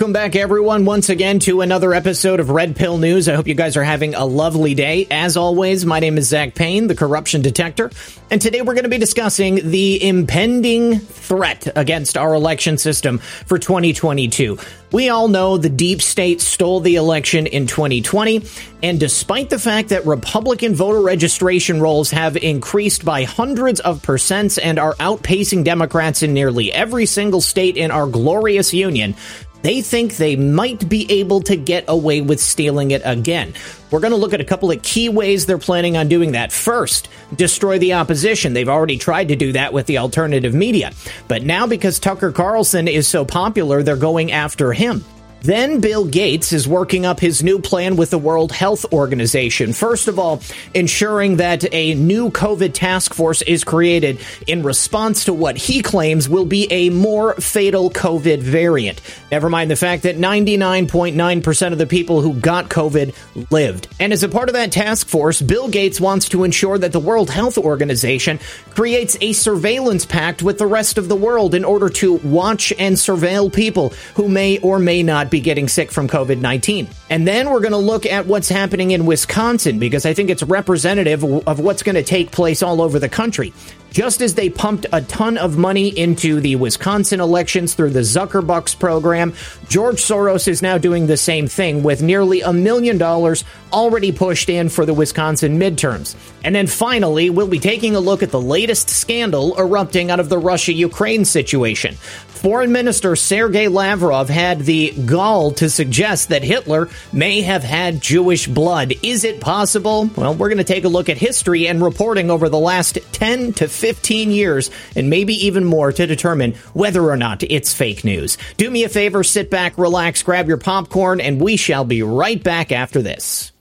Welcome back, everyone, once again to another episode of Red Pill News. I hope you guys are having a lovely day. As always, my name is Zach Payne, the corruption detector, and today we're going to be discussing the impending threat against our election system for 2022. We all know the deep state stole the election in 2020, and despite the fact that Republican voter registration rolls have increased by hundreds of percents and are outpacing Democrats in nearly every single state in our glorious union, they think they might be able to get away with stealing it again. We're going to look at a couple of key ways they're planning on doing that. First, destroy the opposition. They've already tried to do that with the alternative media. But now, because Tucker Carlson is so popular, they're going after him. Then Bill Gates is working up his new plan with the World Health Organization. First of all, ensuring that a new COVID task force is created in response to what he claims will be a more fatal COVID variant. Never mind the fact that 99.9% of the people who got COVID lived. And as a part of that task force, Bill Gates wants to ensure that the World Health Organization creates a surveillance pact with the rest of the world in order to watch and surveil people who may or may not be getting sick from COVID 19. And then we're going to look at what's happening in Wisconsin because I think it's representative of what's going to take place all over the country. Just as they pumped a ton of money into the Wisconsin elections through the Zuckerbucks program, George Soros is now doing the same thing with nearly a million dollars already pushed in for the Wisconsin midterms. And then finally, we'll be taking a look at the latest scandal erupting out of the Russia Ukraine situation. Foreign Minister Sergei Lavrov had the gall to suggest that Hitler may have had Jewish blood. Is it possible? Well, we're going to take a look at history and reporting over the last 10 to 15 years, and maybe even more to determine whether or not it's fake news. Do me a favor, sit back, relax, grab your popcorn, and we shall be right back after this.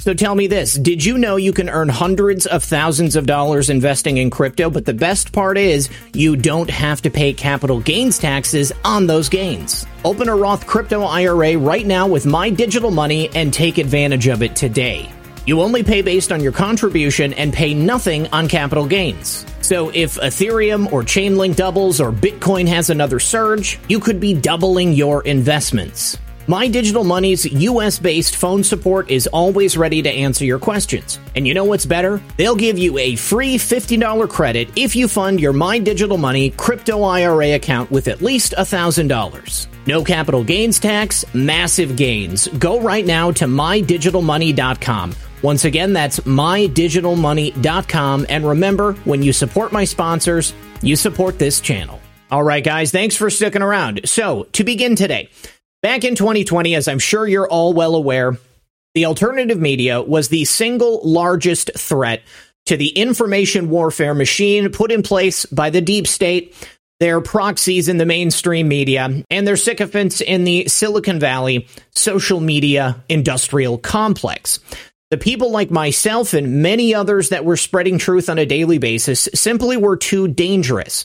So tell me this, did you know you can earn hundreds of thousands of dollars investing in crypto, but the best part is you don't have to pay capital gains taxes on those gains. Open a Roth crypto IRA right now with my digital money and take advantage of it today. You only pay based on your contribution and pay nothing on capital gains. So if Ethereum or Chainlink doubles or Bitcoin has another surge, you could be doubling your investments. My Digital Money's US based phone support is always ready to answer your questions. And you know what's better? They'll give you a free $50 credit if you fund your My Digital Money crypto IRA account with at least $1,000. No capital gains tax, massive gains. Go right now to mydigitalmoney.com. Once again, that's mydigitalmoney.com. And remember, when you support my sponsors, you support this channel. All right, guys, thanks for sticking around. So, to begin today, Back in 2020, as I'm sure you're all well aware, the alternative media was the single largest threat to the information warfare machine put in place by the deep state, their proxies in the mainstream media, and their sycophants in the Silicon Valley social media industrial complex. The people like myself and many others that were spreading truth on a daily basis simply were too dangerous.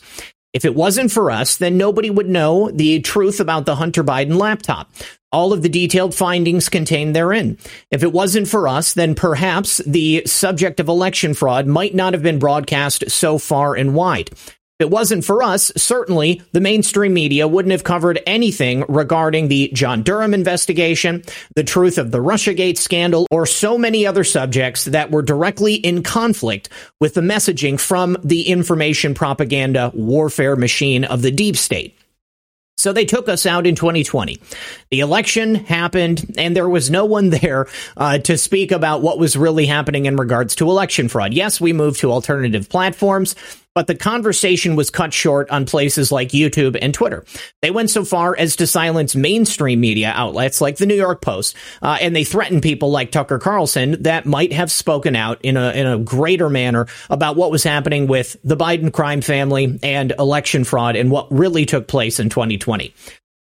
If it wasn't for us, then nobody would know the truth about the Hunter Biden laptop. All of the detailed findings contained therein. If it wasn't for us, then perhaps the subject of election fraud might not have been broadcast so far and wide. If it wasn't for us, certainly the mainstream media wouldn't have covered anything regarding the John Durham investigation, the truth of the Russiagate scandal, or so many other subjects that were directly in conflict with the messaging from the information propaganda warfare machine of the deep state. So they took us out in 2020. The election happened, and there was no one there uh, to speak about what was really happening in regards to election fraud. Yes, we moved to alternative platforms but the conversation was cut short on places like YouTube and Twitter. They went so far as to silence mainstream media outlets like the New York Post, uh, and they threatened people like Tucker Carlson that might have spoken out in a in a greater manner about what was happening with the Biden crime family and election fraud and what really took place in 2020.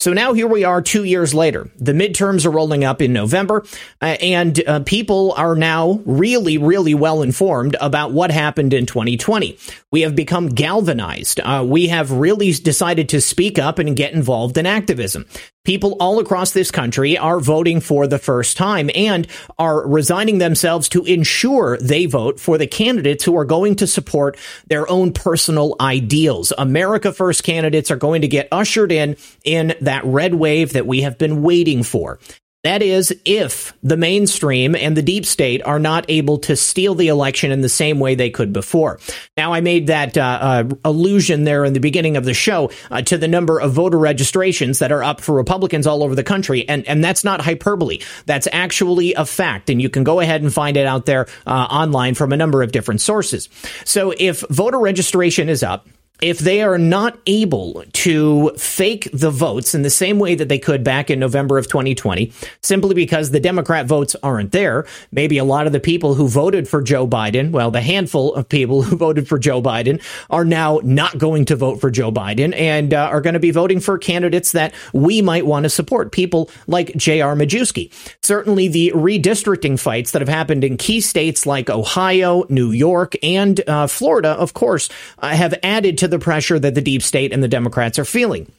So now here we are two years later. The midterms are rolling up in November, uh, and uh, people are now really, really well informed about what happened in 2020. We have become galvanized. Uh, we have really decided to speak up and get involved in activism. People all across this country are voting for the first time and are resigning themselves to ensure they vote for the candidates who are going to support their own personal ideals. America First candidates are going to get ushered in in that red wave that we have been waiting for. That is, if the mainstream and the deep state are not able to steal the election in the same way they could before. Now, I made that uh, uh, allusion there in the beginning of the show uh, to the number of voter registrations that are up for Republicans all over the country, and and that's not hyperbole. That's actually a fact, and you can go ahead and find it out there uh, online from a number of different sources. So, if voter registration is up if they are not able to fake the votes in the same way that they could back in November of 2020, simply because the Democrat votes aren't there, maybe a lot of the people who voted for Joe Biden, well, the handful of people who voted for Joe Biden are now not going to vote for Joe Biden and uh, are going to be voting for candidates that we might want to support, people like J.R. Majewski. Certainly the redistricting fights that have happened in key states like Ohio, New York, and uh, Florida, of course, uh, have added to the pressure that the deep state and the Democrats are feeling.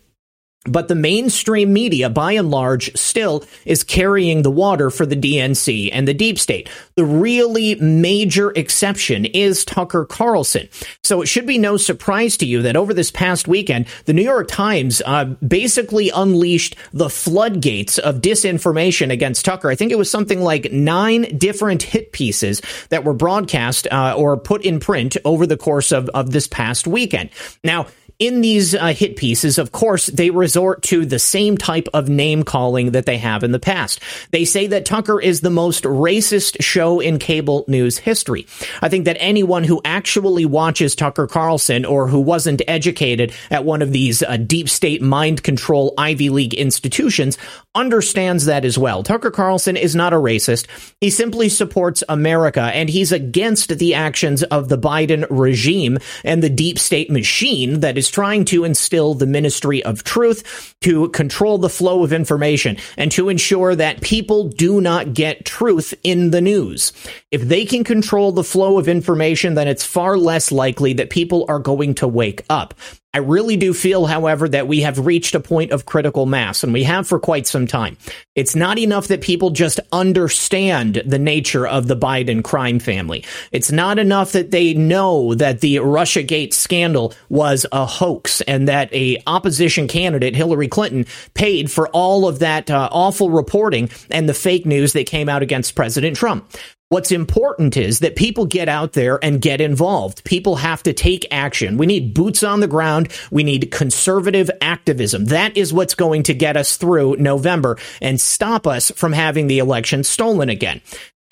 But the mainstream media, by and large, still is carrying the water for the DNC and the deep state. The really major exception is Tucker Carlson. So it should be no surprise to you that over this past weekend, the New York Times uh, basically unleashed the floodgates of disinformation against Tucker. I think it was something like nine different hit pieces that were broadcast uh, or put in print over the course of, of this past weekend. Now, in these uh, hit pieces, of course, they resort to the same type of name calling that they have in the past. They say that Tucker is the most racist show in cable news history. I think that anyone who actually watches Tucker Carlson or who wasn't educated at one of these uh, deep state mind control Ivy League institutions understands that as well. Tucker Carlson is not a racist. He simply supports America and he's against the actions of the Biden regime and the deep state machine that is trying to instill the ministry of truth to control the flow of information and to ensure that people do not get truth in the news. If they can control the flow of information, then it's far less likely that people are going to wake up. I really do feel, however, that we have reached a point of critical mass, and we have for quite some time. It's not enough that people just understand the nature of the Biden crime family. It's not enough that they know that the Russiagate scandal was a hoax and that a opposition candidate, Hillary Clinton, paid for all of that uh, awful reporting and the fake news that came out against President Trump. What's important is that people get out there and get involved. People have to take action. We need boots on the ground. We need conservative activism. That is what's going to get us through November and stop us from having the election stolen again.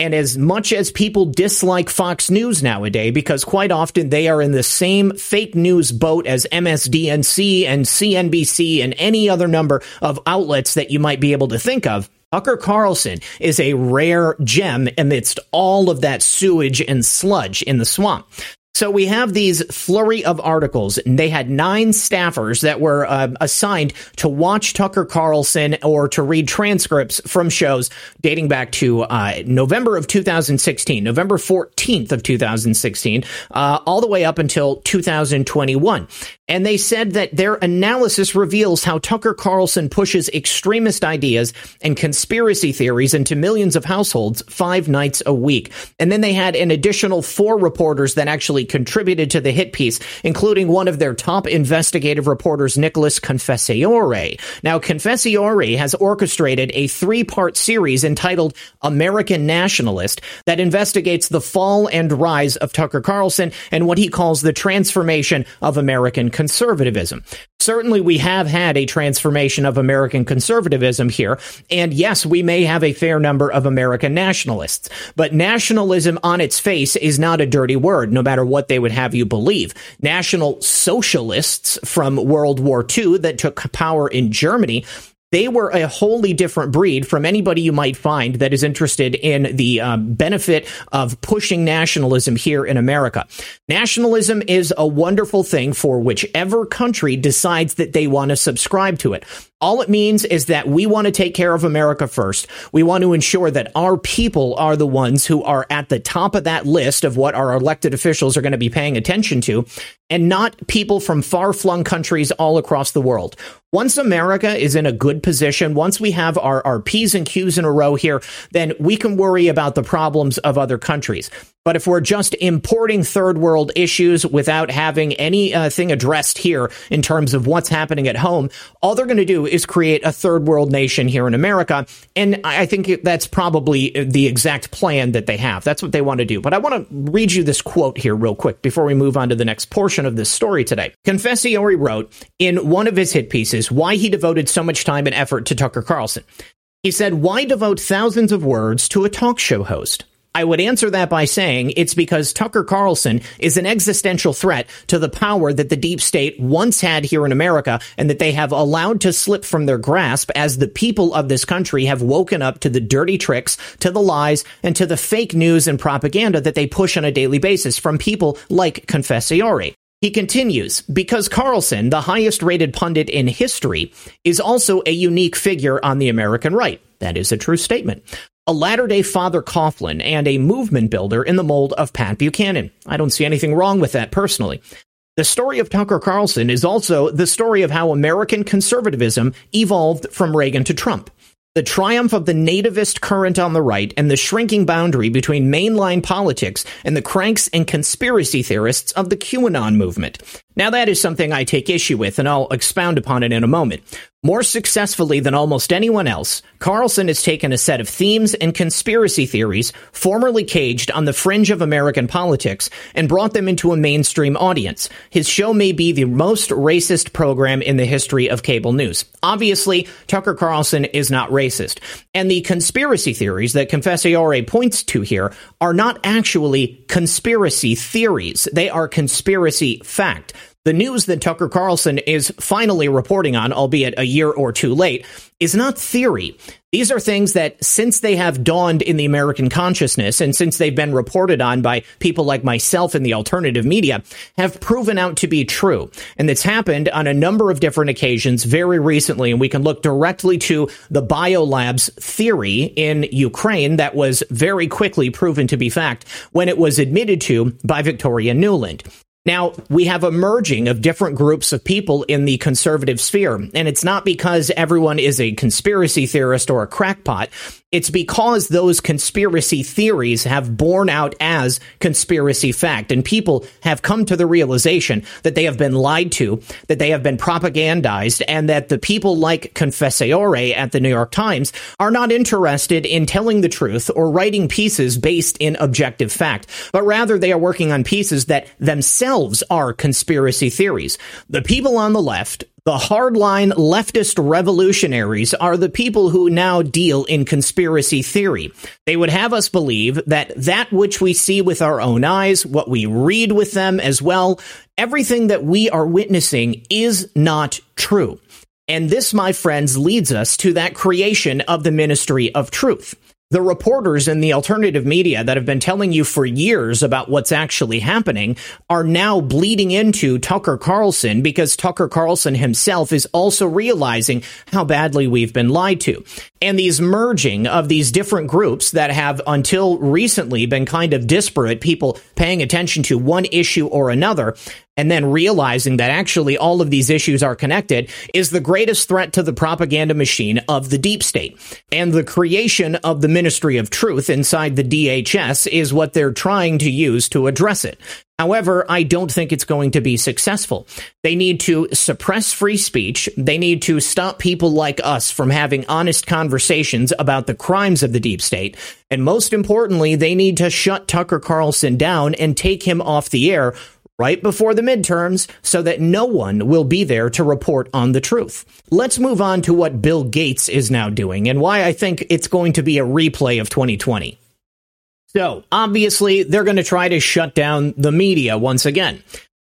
And as much as people dislike Fox News nowadays, because quite often they are in the same fake news boat as MSDNC and CNBC and any other number of outlets that you might be able to think of, Tucker Carlson is a rare gem amidst all of that sewage and sludge in the swamp. So we have these flurry of articles, they had nine staffers that were uh, assigned to watch Tucker Carlson or to read transcripts from shows dating back to uh, November of 2016, November 14th of 2016, uh, all the way up until 2021. And they said that their analysis reveals how Tucker Carlson pushes extremist ideas and conspiracy theories into millions of households five nights a week. And then they had an additional four reporters that actually contributed to the hit piece, including one of their top investigative reporters, Nicholas Confessore. Now, Confessore has orchestrated a three part series entitled American Nationalist that investigates the fall and rise of Tucker Carlson and what he calls the transformation of American conservatism. Certainly, we have had a transformation of American conservatism here. And yes, we may have a fair number of American nationalists, but nationalism on its face is not a dirty word, no matter what they would have you believe. National socialists from World War II that took power in Germany they were a wholly different breed from anybody you might find that is interested in the uh, benefit of pushing nationalism here in America. Nationalism is a wonderful thing for whichever country decides that they want to subscribe to it. All it means is that we want to take care of America first. We want to ensure that our people are the ones who are at the top of that list of what our elected officials are going to be paying attention to. And not people from far flung countries all across the world. Once America is in a good position, once we have our, our P's and Q's in a row here, then we can worry about the problems of other countries. But if we're just importing third world issues without having anything addressed here in terms of what's happening at home, all they're going to do is create a third world nation here in America. And I think that's probably the exact plan that they have. That's what they want to do. But I want to read you this quote here real quick before we move on to the next portion of this story today. Confessore wrote in one of his hit pieces why he devoted so much time and effort to Tucker Carlson. He said, Why devote thousands of words to a talk show host? I would answer that by saying it's because Tucker Carlson is an existential threat to the power that the deep state once had here in America and that they have allowed to slip from their grasp as the people of this country have woken up to the dirty tricks, to the lies, and to the fake news and propaganda that they push on a daily basis from people like Confessore. He continues, because Carlson, the highest rated pundit in history, is also a unique figure on the American right. That is a true statement a Latter day Father Coughlin, and a movement builder in the mold of Pat Buchanan. I don't see anything wrong with that personally. The story of Tucker Carlson is also the story of how American conservatism evolved from Reagan to Trump. The triumph of the nativist current on the right and the shrinking boundary between mainline politics and the cranks and conspiracy theorists of the QAnon movement. Now, that is something I take issue with, and I'll expound upon it in a moment. More successfully than almost anyone else, Carlson has taken a set of themes and conspiracy theories formerly caged on the fringe of American politics and brought them into a mainstream audience. His show may be the most racist program in the history of cable news. Obviously, Tucker Carlson is not racist. And the conspiracy theories that Confessore points to here are not actually conspiracy theories. They are conspiracy fact. The news that Tucker Carlson is finally reporting on, albeit a year or two late, is not theory. These are things that, since they have dawned in the American consciousness and since they've been reported on by people like myself in the alternative media, have proven out to be true. And it's happened on a number of different occasions very recently. And we can look directly to the biolabs theory in Ukraine that was very quickly proven to be fact when it was admitted to by Victoria Nuland. Now, we have a merging of different groups of people in the conservative sphere, and it's not because everyone is a conspiracy theorist or a crackpot. It's because those conspiracy theories have borne out as conspiracy fact, and people have come to the realization that they have been lied to, that they have been propagandized, and that the people like Confessore at the New York Times are not interested in telling the truth or writing pieces based in objective fact, but rather they are working on pieces that themselves are conspiracy theories. The people on the left, the hardline leftist revolutionaries are the people who now deal in conspiracy theory. They would have us believe that that which we see with our own eyes, what we read with them as well, everything that we are witnessing is not true. And this, my friends, leads us to that creation of the ministry of truth the reporters in the alternative media that have been telling you for years about what's actually happening are now bleeding into Tucker Carlson because Tucker Carlson himself is also realizing how badly we've been lied to. And these merging of these different groups that have until recently been kind of disparate, people paying attention to one issue or another, and then realizing that actually all of these issues are connected is the greatest threat to the propaganda machine of the deep state. And the creation of the Ministry of Truth inside the DHS is what they're trying to use to address it. However, I don't think it's going to be successful. They need to suppress free speech. They need to stop people like us from having honest conversations about the crimes of the deep state. And most importantly, they need to shut Tucker Carlson down and take him off the air right before the midterms so that no one will be there to report on the truth. Let's move on to what Bill Gates is now doing and why I think it's going to be a replay of 2020. So, obviously, they're going to try to shut down the media once again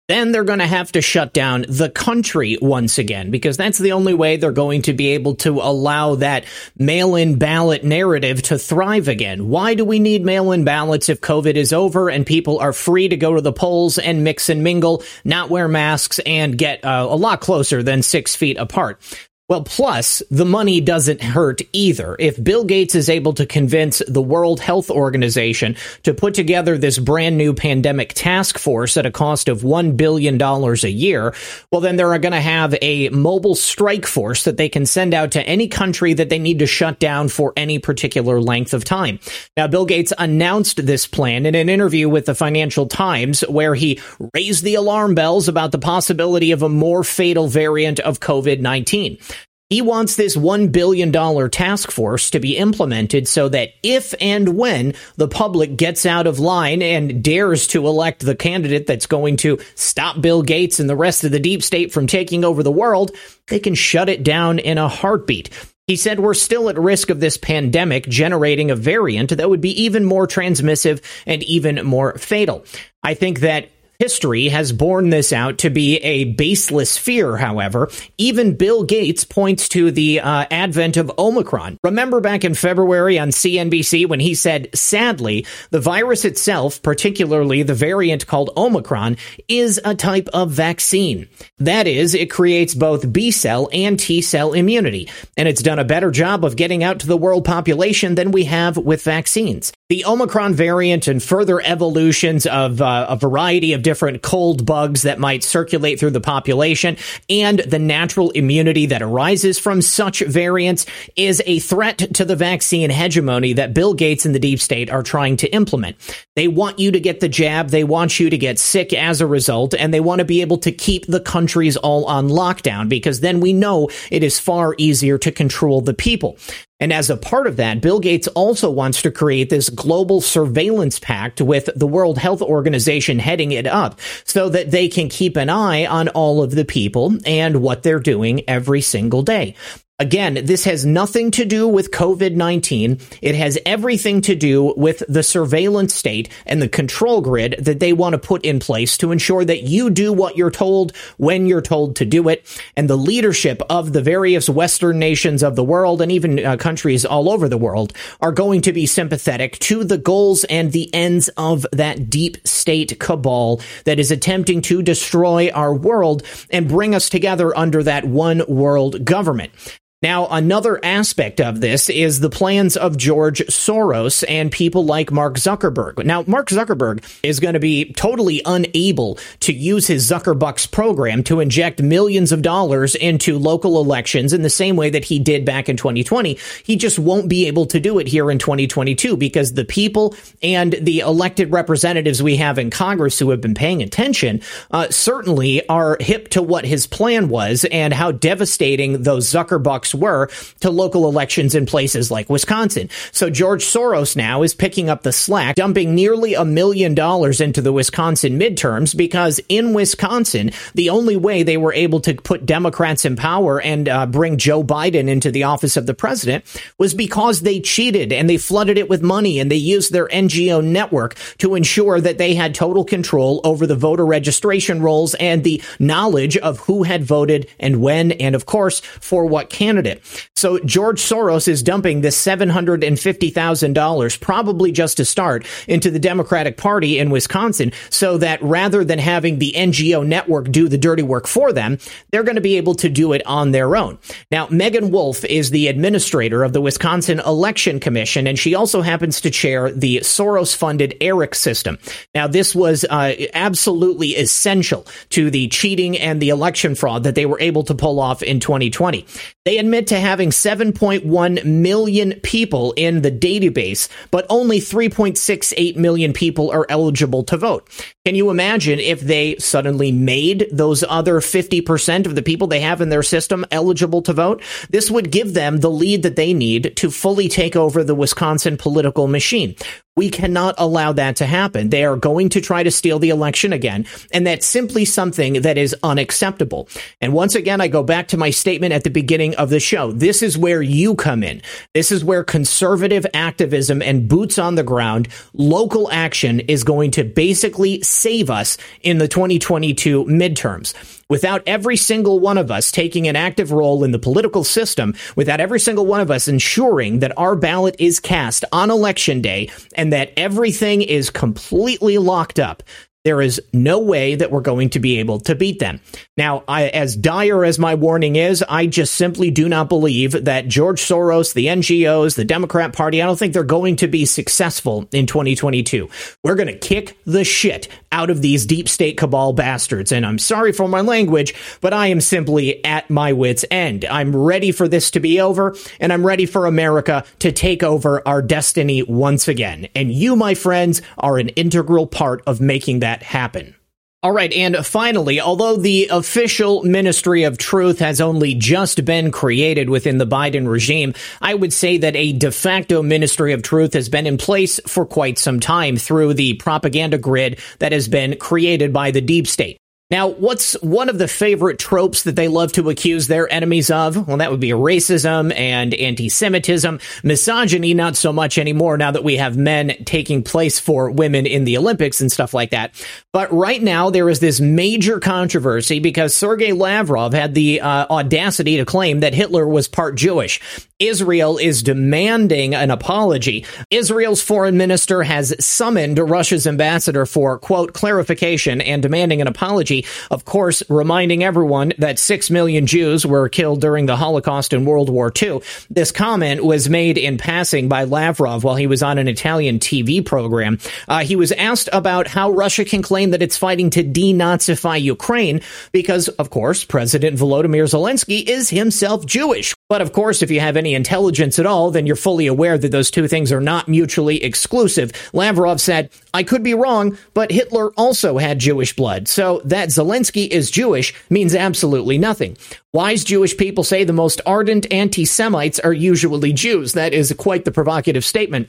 then they're going to have to shut down the country once again because that's the only way they're going to be able to allow that mail in ballot narrative to thrive again. Why do we need mail in ballots if COVID is over and people are free to go to the polls and mix and mingle, not wear masks, and get uh, a lot closer than six feet apart? Well, plus, the money doesn't hurt either. If Bill Gates is able to convince the World Health Organization to put together this brand new pandemic task force at a cost of $1 billion a year, well, then they're going to have a mobile strike force that they can send out to any country that they need to shut down for any particular length of time. Now, Bill Gates announced this plan in an interview with the Financial Times where he raised the alarm bells about the possibility of a more fatal variant of COVID 19. He wants this $1 billion task force to be implemented so that if and when the public gets out of line and dares to elect the candidate that's going to stop Bill Gates and the rest of the deep state from taking over the world, they can shut it down in a heartbeat. He said we're still at risk of this pandemic generating a variant that would be even more transmissive and even more fatal. I think that History has borne this out to be a baseless fear, however. Even Bill Gates points to the uh, advent of Omicron. Remember back in February on CNBC when he said, sadly, the virus itself, particularly the variant called Omicron, is a type of vaccine. That is, it creates both B cell and T cell immunity, and it's done a better job of getting out to the world population than we have with vaccines. The Omicron variant and further evolutions of uh, a variety of different cold bugs that might circulate through the population and the natural immunity that arises from such variants is a threat to the vaccine hegemony that Bill Gates and the deep state are trying to implement. They want you to get the jab. They want you to get sick as a result, and they want to be able to keep the countries all on lockdown because then we know it is far easier to control the people. And as a part of that, Bill Gates also wants to create this global surveillance pact with the World Health Organization heading it up so that they can keep an eye on all of the people and what they're doing every single day. Again, this has nothing to do with COVID-19. It has everything to do with the surveillance state and the control grid that they want to put in place to ensure that you do what you're told when you're told to do it. And the leadership of the various Western nations of the world and even uh, countries all over the world are going to be sympathetic to the goals and the ends of that deep state cabal that is attempting to destroy our world and bring us together under that one world government. Now, another aspect of this is the plans of George Soros and people like Mark Zuckerberg. Now, Mark Zuckerberg is going to be totally unable to use his Zuckerbucks program to inject millions of dollars into local elections in the same way that he did back in 2020. He just won't be able to do it here in 2022 because the people and the elected representatives we have in Congress who have been paying attention uh, certainly are hip to what his plan was and how devastating those Zuckerbucks were to local elections in places like Wisconsin. So George Soros now is picking up the slack, dumping nearly a million dollars into the Wisconsin midterms because in Wisconsin, the only way they were able to put Democrats in power and uh, bring Joe Biden into the office of the president was because they cheated and they flooded it with money and they used their NGO network to ensure that they had total control over the voter registration rolls and the knowledge of who had voted and when and of course for what candidate candidate. So George Soros is dumping this $750,000, probably just to start, into the Democratic Party in Wisconsin so that rather than having the NGO network do the dirty work for them, they're going to be able to do it on their own. Now, Meagan Wolfe is the administrator of the Wisconsin Election Commission, and she also happens to chair the Soros funded ERIC system. Now, this was uh, absolutely essential to the cheating and the election fraud that they were able to pull off in 2020. They admit to having 7.1 million people in the database, but only 3.68 million people are eligible to vote. Can you imagine if they suddenly made those other 50% of the people they have in their system eligible to vote? This would give them the lead that they need to fully take over the Wisconsin political machine. We cannot allow that to happen. They are going to try to steal the election again. And that's simply something that is unacceptable. And once again, I go back to my statement at the beginning of the show. This is where you come in. This is where conservative activism and boots on the ground, local action is going to basically save us in the 2022 midterms without every single one of us taking an active role in the political system, without every single one of us ensuring that our ballot is cast on election day and that everything is completely locked up, there is no way that we're going to be able to beat them. Now, I, as dire as my warning is, I just simply do not believe that George Soros, the NGOs, the Democrat Party, I don't think they're going to be successful in 2022. We're going to kick the shit out of these deep state cabal bastards. And I'm sorry for my language, but I am simply at my wits' end. I'm ready for this to be over, and I'm ready for America to take over our destiny once again. And you, my friends, are an integral part of making that happen. All right, and finally, although the official Ministry of Truth has only just been created within the Biden regime, I would say that a de facto Ministry of Truth has been in place for quite some time through the propaganda grid that has been created by the deep state. Now, what's one of the favorite tropes that they love to accuse their enemies of? Well, that would be racism and anti-Semitism. Misogyny, not so much anymore now that we have men taking place for women in the Olympics and stuff like that. But right now, there is this major controversy because Sergei Lavrov had the uh, audacity to claim that Hitler was part Jewish. Israel is demanding an apology. Israel's foreign minister has summoned Russia's ambassador for, quote, clarification and demanding an apology. Of course, reminding everyone that six million Jews were killed during the Holocaust and World War II. This comment was made in passing by Lavrov while he was on an Italian TV program. Uh, he was asked about how Russia can claim that it's fighting to denazify Ukraine because, of course, President Volodymyr Zelensky is himself Jewish. But of course, if you have any intelligence at all, then you're fully aware that those two things are not mutually exclusive. Lavrov said, I could be wrong, but Hitler also had Jewish blood. So that Zelensky is Jewish means absolutely nothing. Wise Jewish people say the most ardent anti Semites are usually Jews. That is quite the provocative statement.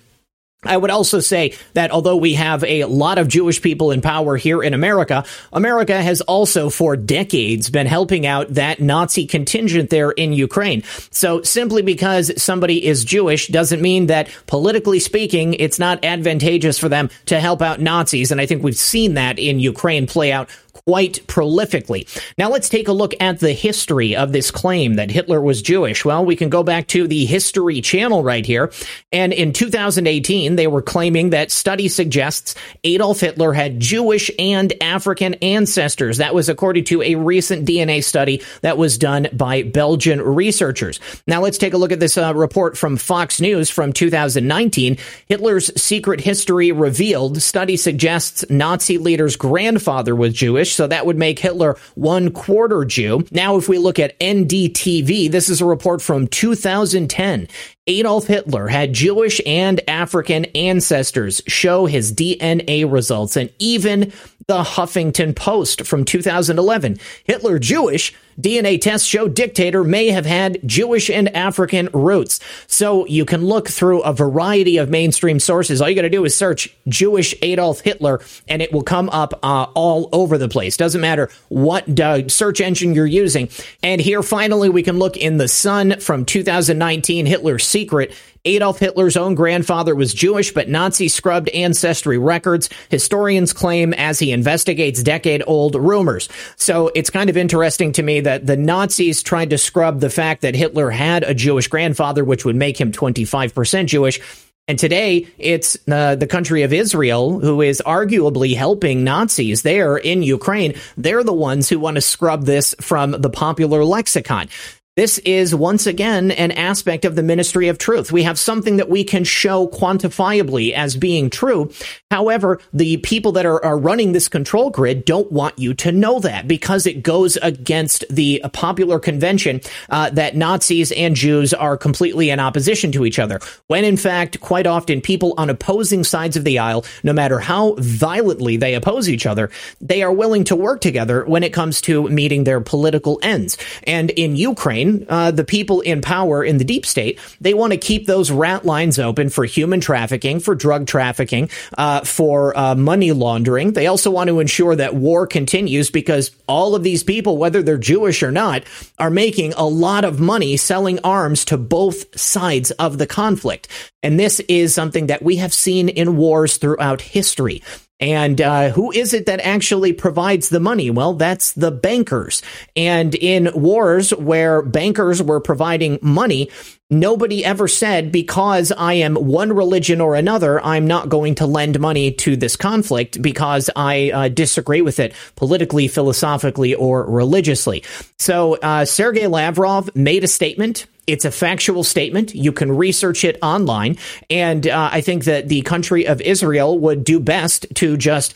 I would also say that although we have a lot of Jewish people in power here in America, America has also for decades been helping out that Nazi contingent there in Ukraine. So simply because somebody is Jewish doesn't mean that politically speaking, it's not advantageous for them to help out Nazis. And I think we've seen that in Ukraine play out quite prolifically. Now let's take a look at the history of this claim that Hitler was Jewish. Well, we can go back to the History Channel right here. And in 2018, they were claiming that study suggests Adolf Hitler had Jewish and African ancestors. That was according to a recent DNA study that was done by Belgian researchers. Now let's take a look at this uh, report from Fox News from 2019. Hitler's secret history revealed study suggests Nazi leader's grandfather was Jewish so that would make Hitler one quarter Jew. Now, if we look at NDTV, this is a report from 2010. Adolf Hitler had Jewish and African ancestors show his DNA results, and even the Huffington Post from 2011. Hitler Jewish DNA tests show dictator may have had Jewish and African roots. So you can look through a variety of mainstream sources. All you got to do is search Jewish Adolf Hitler and it will come up uh, all over the place. Doesn't matter what uh, search engine you're using. And here finally we can look in the Sun from 2019 Hitler's secret Adolf Hitler's own grandfather was Jewish, but Nazi scrubbed ancestry records, historians claim as he investigates decade old rumors. So it's kind of interesting to me that the Nazis tried to scrub the fact that Hitler had a Jewish grandfather, which would make him 25% Jewish. And today, it's uh, the country of Israel who is arguably helping Nazis there in Ukraine. They're the ones who want to scrub this from the popular lexicon. This is once again an aspect of the ministry of truth. We have something that we can show quantifiably as being true. However, the people that are, are running this control grid don't want you to know that because it goes against the popular convention uh, that Nazis and Jews are completely in opposition to each other. When in fact, quite often, people on opposing sides of the aisle, no matter how violently they oppose each other, they are willing to work together when it comes to meeting their political ends. And in Ukraine, uh, the people in power in the deep state, they want to keep those rat lines open for human trafficking, for drug trafficking, uh, for uh, money laundering. They also want to ensure that war continues because all of these people, whether they're Jewish or not, are making a lot of money selling arms to both sides of the conflict. And this is something that we have seen in wars throughout history. And uh, who is it that actually provides the money? Well, that's the bankers. And in wars where bankers were providing money, nobody ever said, because I am one religion or another, I'm not going to lend money to this conflict because I uh, disagree with it politically, philosophically, or religiously. So uh, Sergei Lavrov made a statement it's a factual statement. You can research it online. And uh, I think that the country of Israel would do best to just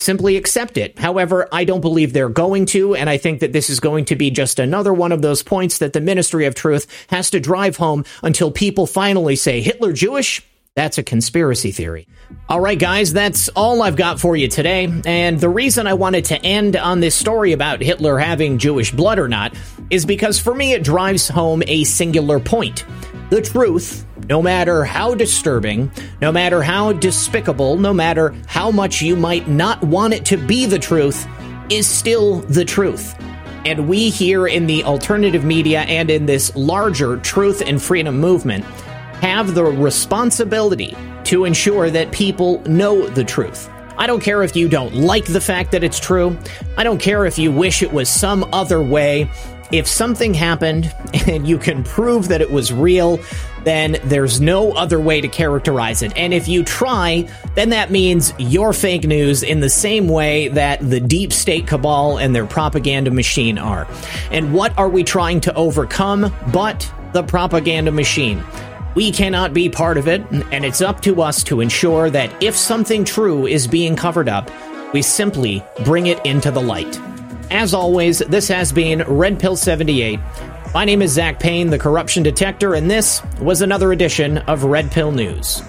simply accept it. However, I don't believe they're going to, and I think that this is going to be just another one of those points that the Ministry of Truth has to drive home until people finally say Hitler Jewish? That's a conspiracy theory. All right, guys, that's all I've got for you today. And the reason I wanted to end on this story about Hitler having Jewish blood or not is because for me it drives home a singular point. The truth, no matter how disturbing, no matter how despicable, no matter how much you might not want it to be the truth, is still the truth. And we here in the alternative media and in this larger truth and freedom movement have the responsibility to ensure that people know the truth. I don't care if you don't like the fact that it's true. I don't care if you wish it was some other way. If something happened and you can prove that it was real, then there's no other way to characterize it. And if you try, then that means you're fake news in the same way that the deep state cabal and their propaganda machine are. And what are we trying to overcome but the propaganda machine? We cannot be part of it, and it's up to us to ensure that if something true is being covered up, we simply bring it into the light. As always, this has been Red Pill 78. My name is Zach Payne, the corruption detector, and this was another edition of Red Pill News.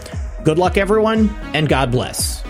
Good luck, everyone, and God bless.